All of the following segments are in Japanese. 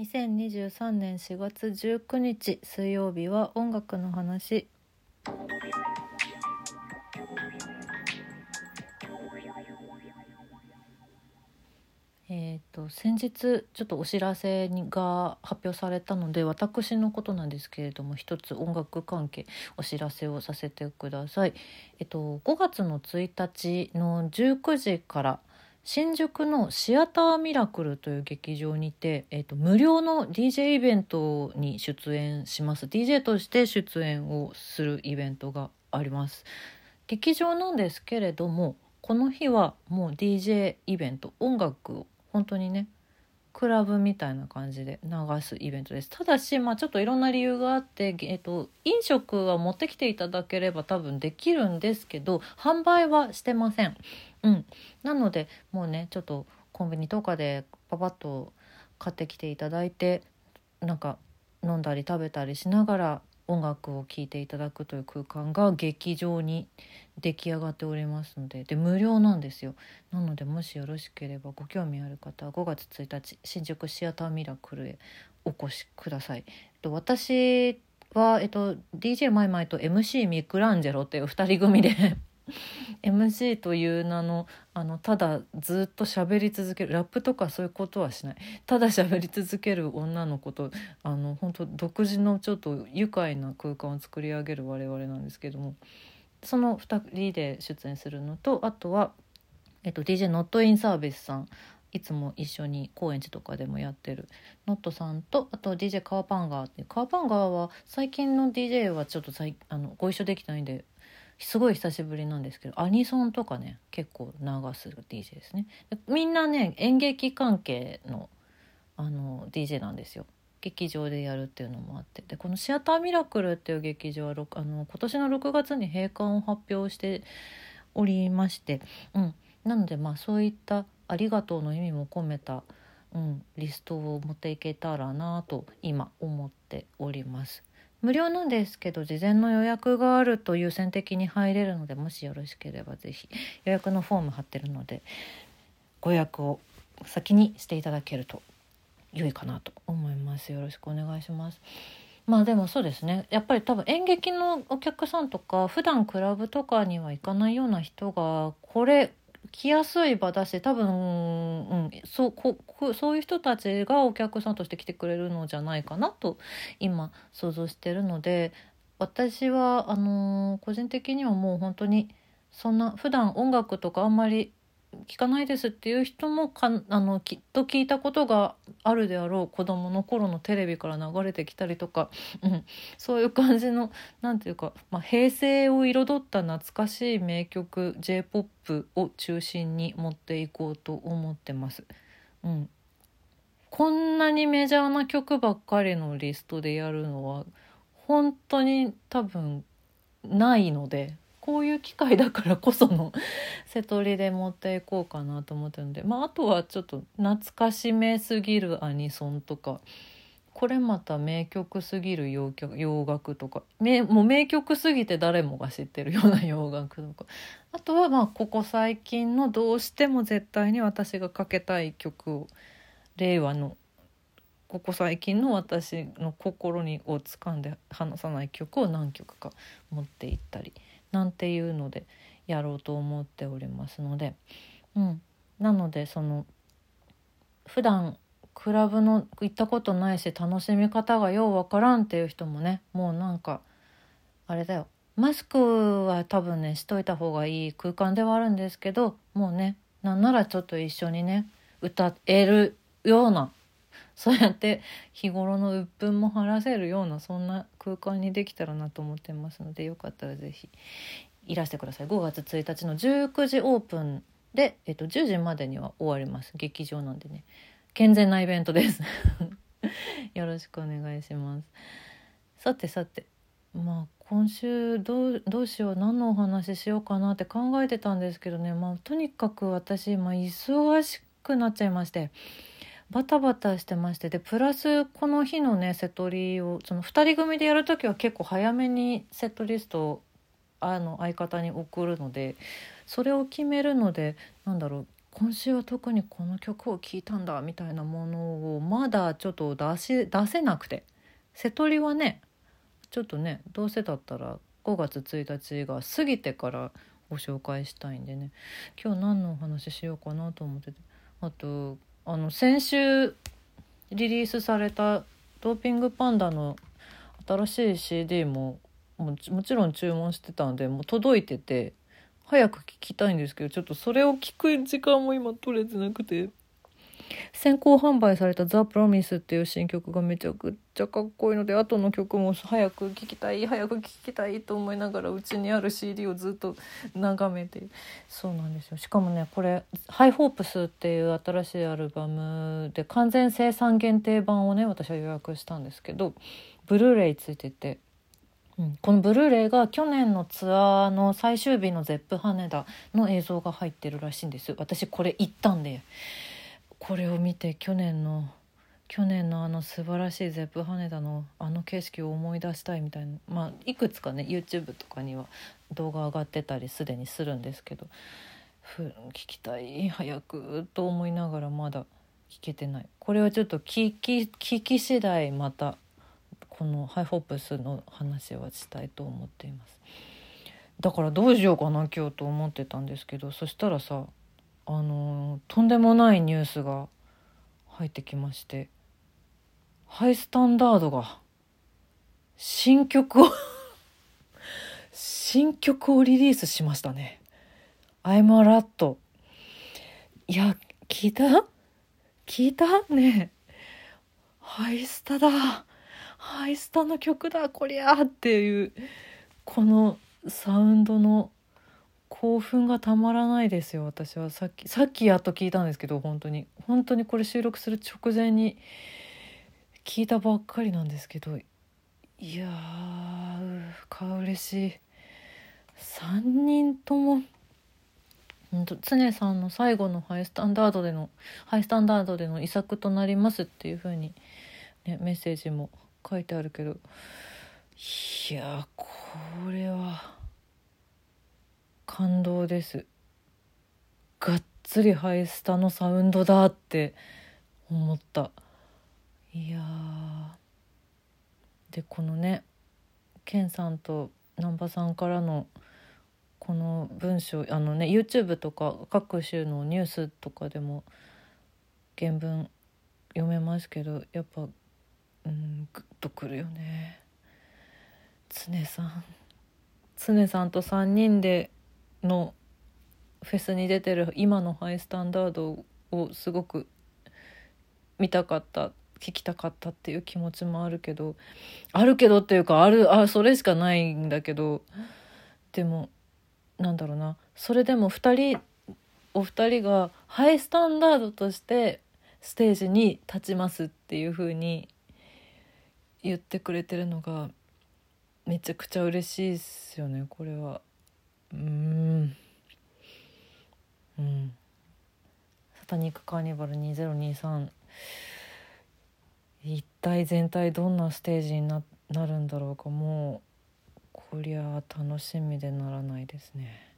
2023年4月19日水曜日は音楽の話えー、と先日ちょっとお知らせが発表されたので私のことなんですけれども一つ音楽関係お知らせをさせてください。えっと、5月の1日の19時から新宿のシアターミラクルという劇場にて、えーと、無料の DJ イベントに出演します。DJ として出演をするイベントがあります。劇場なんですけれどもこの日はもう DJ イベント音楽を本当にねクラブみたいな感じで流すイベントです。ただし、まあ、ちょっといろんな理由があって、えっと、飲食は持ってきていただければ多分できるんですけど販売はしてません。うん、なのでもうねちょっとコンビニとかでパパッと買ってきていただいてなんか飲んだり食べたりしながら音楽を聴いていただくという空間が劇場に出来上がっておりますのでで無料なんですよなのでもしよろしければご興味ある方は5月1日新宿シアターミラクルへお越しください。と私は、えっと、DJ マイマイと MC ミクランジェロっていう2人組で MC という名のあのただずっと喋り続けるラップとかそういうことはしない。ただ喋り続ける女の子とあの本当独自のちょっと愉快な空間を作り上げる我々なんですけども。その2人で出演するのとあとは、えっと、DJ ノットインサービスさん。いつも一緒に高円寺とかでもやってる。ノットさんとあと DJ カーパンガーってカーパンガーは最近の DJ はちょっとあのご一緒できてないんですごい久しぶりなんですけどアニソンとかね結構流す DJ ですね。みんなね演劇関係のあの DJ なんですよ。劇場でやるっていうのもあって。でこの「シアターミラクル」っていう劇場はあの今年の6月に閉館を発表しておりまして、うん、なのでまあそういったありがとうの意味も込めた、うん、リストを持っていけたらなと今思っております。無料なんですけど事前の予約があると優先的に入れるのでもしよろしければ是非予約のフォーム貼ってるのでご予約を先にしていただけると良いかなと思います。よろしくお願いします。まあでもそうですね。やっぱり多分演劇のお客さんとか普段クラブとかには行かないような人がこれ来やすい場だし多分、うん、そうここそういう人たちがお客さんとして来てくれるのじゃないかなと今想像してるので私はあのー、個人的にはもう本当にそんな普段音楽とかあんまり聞かないですっていう人もかあのきっと聞いたことがあるであろう子どもの頃のテレビから流れてきたりとか、うん、そういう感じの何て言うか、まあ、平成を彩った懐かしい名曲 j p o p を中心に持っていこうと思ってます。うん、こんなにメジャーな曲ばっかりのリストでやるのは本当に多分ないのでこういう機会だからこその 瀬戸りで持っていこうかなと思ってるので、まあ、あとはちょっと懐かしめすぎるアニソンとか。これまた名曲すぎる洋曲洋楽とか。もう名曲すぎて誰もが知ってるような洋楽とか。あとはまあここ最近のどうしても絶対に私がかけたい曲を令和のここ最近の私の心にを掴んで離さない曲を何曲か持っていったり。なんていうのでやろうと思っておりますので、うん、なのでその普段クラブの行ったことないし楽しみ方がようわからんっていう人もねもうなんかあれだよ。マスクは多分ねしといた方がいい空間ではあるんですけどもうねなんならちょっと一緒にね歌えるようなそうやって日頃の鬱憤も晴らせるようなそんな空間にできたらなと思ってますのでよかったら是非いらしてください。5月1日の19時オープンで、えっと、10時までには終わります。劇場なんでね。健全なイベントです。よろしくお願いします。さてさてまあ今週どうどうしよう。何のお話ししようかなって考えてたんですけどね。まあとにかく私今忙しくなっちゃいまして。バタバタしてましてでプラスこの日のねセトリをその2人組でやる時は結構早めにセットリストをあの相方に送るのでそれを決めるのでなんだろう今週は特にこの曲を聴いたんだみたいなものをまだちょっと出し出せなくて瀬戸りはねちょっとねどうせだったら5月1日が過ぎてからご紹介したいんでね今日何のお話しようかなと思っててあとあの先週リリースされたドーピングパンダの新しい CD もももちろん注文してたんでもう届いてて早く聞きたいんですけどちょっとそれを聞く時間も今取れてなくて。先行販売された「ザ・プロミスっていう新曲がめちゃくちゃかっこいいので後の曲も早く聴きたい早く聴きたいと思いながらうちにある CD をずっと眺めてそうなんですよ。しかもねこれ「ハイホープスっていう新しいアルバムで完全生産限定版をね私は予約したんですけどブルーレイついてて。うん、このブルーレイが去年のツアーの最終日のゼップ羽田の映像が入ってるらしいんです。私これ行ったんで。これを見て去年の去年のあの素晴らしいゼップ羽田のあの景色を思い出したいみたいなまあいくつかね YouTube とかには動画上がってたりすでにするんですけどふ聞きたい早くと思いながらまだ聞けてない。これはちょっと聞き聞き次第またこのハイホップスの話はしたいと思っています。だからどうしようかな今日と思ってたんですけどそしたらさあのとんでもないニュースが入ってきましてハイスタンダードが新曲を新曲をリリースしましたね。I'm a rat いや聞いた？聞いた？ね。ハイスタだ。ハイスタの曲だこりゃっていうこのサウンドの興奮がたまらないですよ私は。さっきさっきやっと聞いたんですけど本当に。本当にこれ収録する直前に聞いたばっかりなんですけどいやーか嬉しい。3人とも常さんの最後のハイスタンダードでのハイスタンダードでの遺作となりますっていう風にねメッセージも書いてあるけどいやこれは。感動です。がっつりハイスタのサウンドだって思った。いやでこのねケンさんと難波さんからのこの文章あのね YouTube とか各種のニュースとかでも原文読めますけどやっぱうんグッとくるよね。常さん。常さんと3人でのフェスに出てる今のハイスタンダードをすごく見たかった聞きたかったっていう気持ちもあるけどあるけどっていうかあるあそれしかないんだけどでもなんだろうなそれでも2人お二人がハイスタンダードとしてステージに立ちますっていう風に言ってくれてるのがめちゃくちゃ嬉しいですよねこれは。うん。うん。サタニックカーニバル2023一体全体どんなステージにななるんだろうか。もうこりゃ楽しみでならないですね。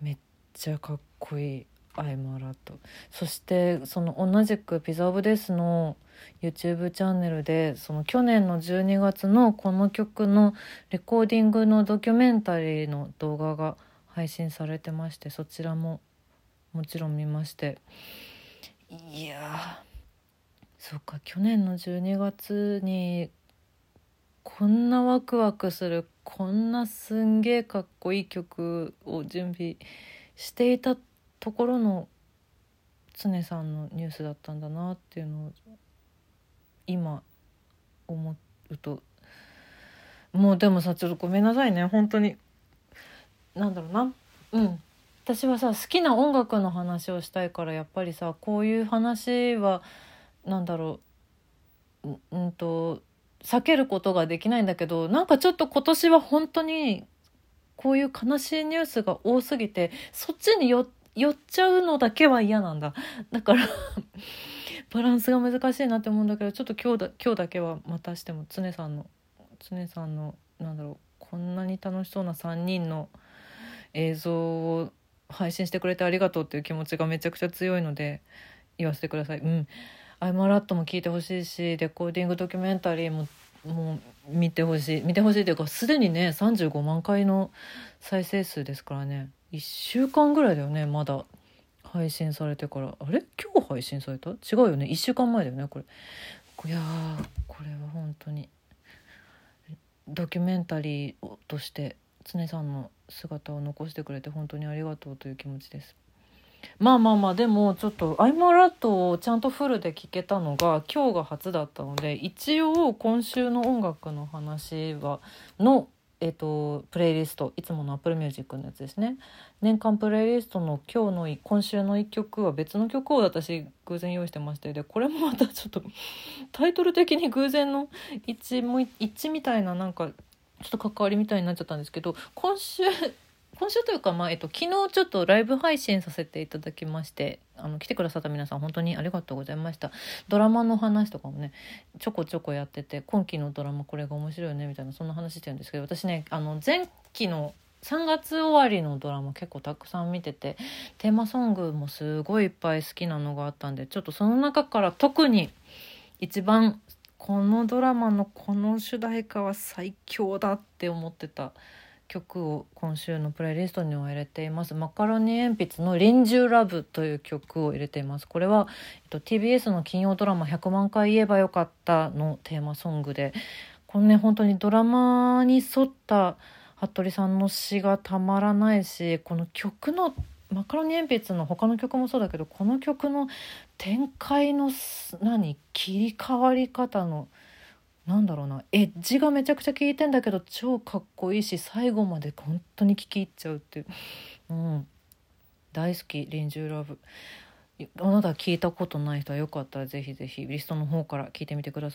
めっちゃかっこいいアイマラットそしてその同じくピザ・オブ・デスの YouTube チャンネルでその去年の12月のこの曲のレコーディングのドキュメンタリーの動画が配信されてましてそちらももちろん見まして。いやそうか去年の12月にこんなワクワクするこんなすんげえかっこいい曲を準備していたところの常さんのニュースだったんだなっていうのを今思うと。もうでもさちょっとごめんなさいね本当に。なんだろうな。うん。私はさ好きな音楽の話をしたいからやっぱりさこういう話はなんだろう。うんと避けることができないんだけどなんかちょっと今年は本当にこういう悲しいニュースが多すぎてそっちに寄っちゃうのだけは嫌なんだ。だから バランスが難しいなって思うんだけどちょっと今日だ今日だけはまたしても常さんの常さんのなんだろうこんなに楽しそうな3人の映像を配信してくれてありがとうっていう気持ちがめちゃくちゃ強いので言わせてください。うん。アイマラットも聞いてほしいしレコーディングドキュメンタリーももう見てほしい。見てほしいというかすでにね35万回の再生数ですからね。1週間ぐらいだよねまだ配信されてから。あれ？今日配信された？違うよね。1週間前だよねこれ。いやこれは本当にドキュメンタリーとして常さんの姿を残してくれて本当にありがとうという気持ちです。まあまあまあでもちょっと「アイマーラット」をちゃんとフルで聴けたのが今日が初だったので一応今週の音楽の話はの、えっと、プレイリストいつもの Apple Music のやつですね年間プレイリストの今日の今週の1曲は別の曲を私偶然用意してましてでこれもまたちょっとタイトル的に偶然の一致も一致みたいななんかちょっと関わりみたいになっちゃったんですけど今週 今週というか、まあえっと、昨日ちょっとライブ配信させていただきましてあの来てくださった皆さん本当にありがとうございました。ドラマの話とかもねちょこちょこやってて今期のドラマこれが面白いよねみたいなそんな話してるんですけど私ねあの前期の3月終わりのドラマ結構たくさん見ててテーマソングもすごいいっぱい好きなのがあったんでちょっとその中から特に一番このドラマのこの主題歌は最強だって思ってた。曲を今週のプレイリストには入れています。マカロニ鉛筆の「臨終ラブ」という曲を入れています。これは、えっと、TBS の金曜ドラマ「100万回言えばよかった」のテーマソングで。このね本当にドラマに沿った服部さんの詩がたまらないしこの曲のマカロニ鉛筆の他の曲もそうだけどこの曲の展開の何切り替わり方のなんだろうなエッジがめちゃくちゃ効いてんだけど超かっこいいし最後まで本当に聴き入っちゃうっていう、うん、大好き「臨終ラブ」あなた聞いたことない人はよかったらぜひぜひリストの方から聞いてみてください。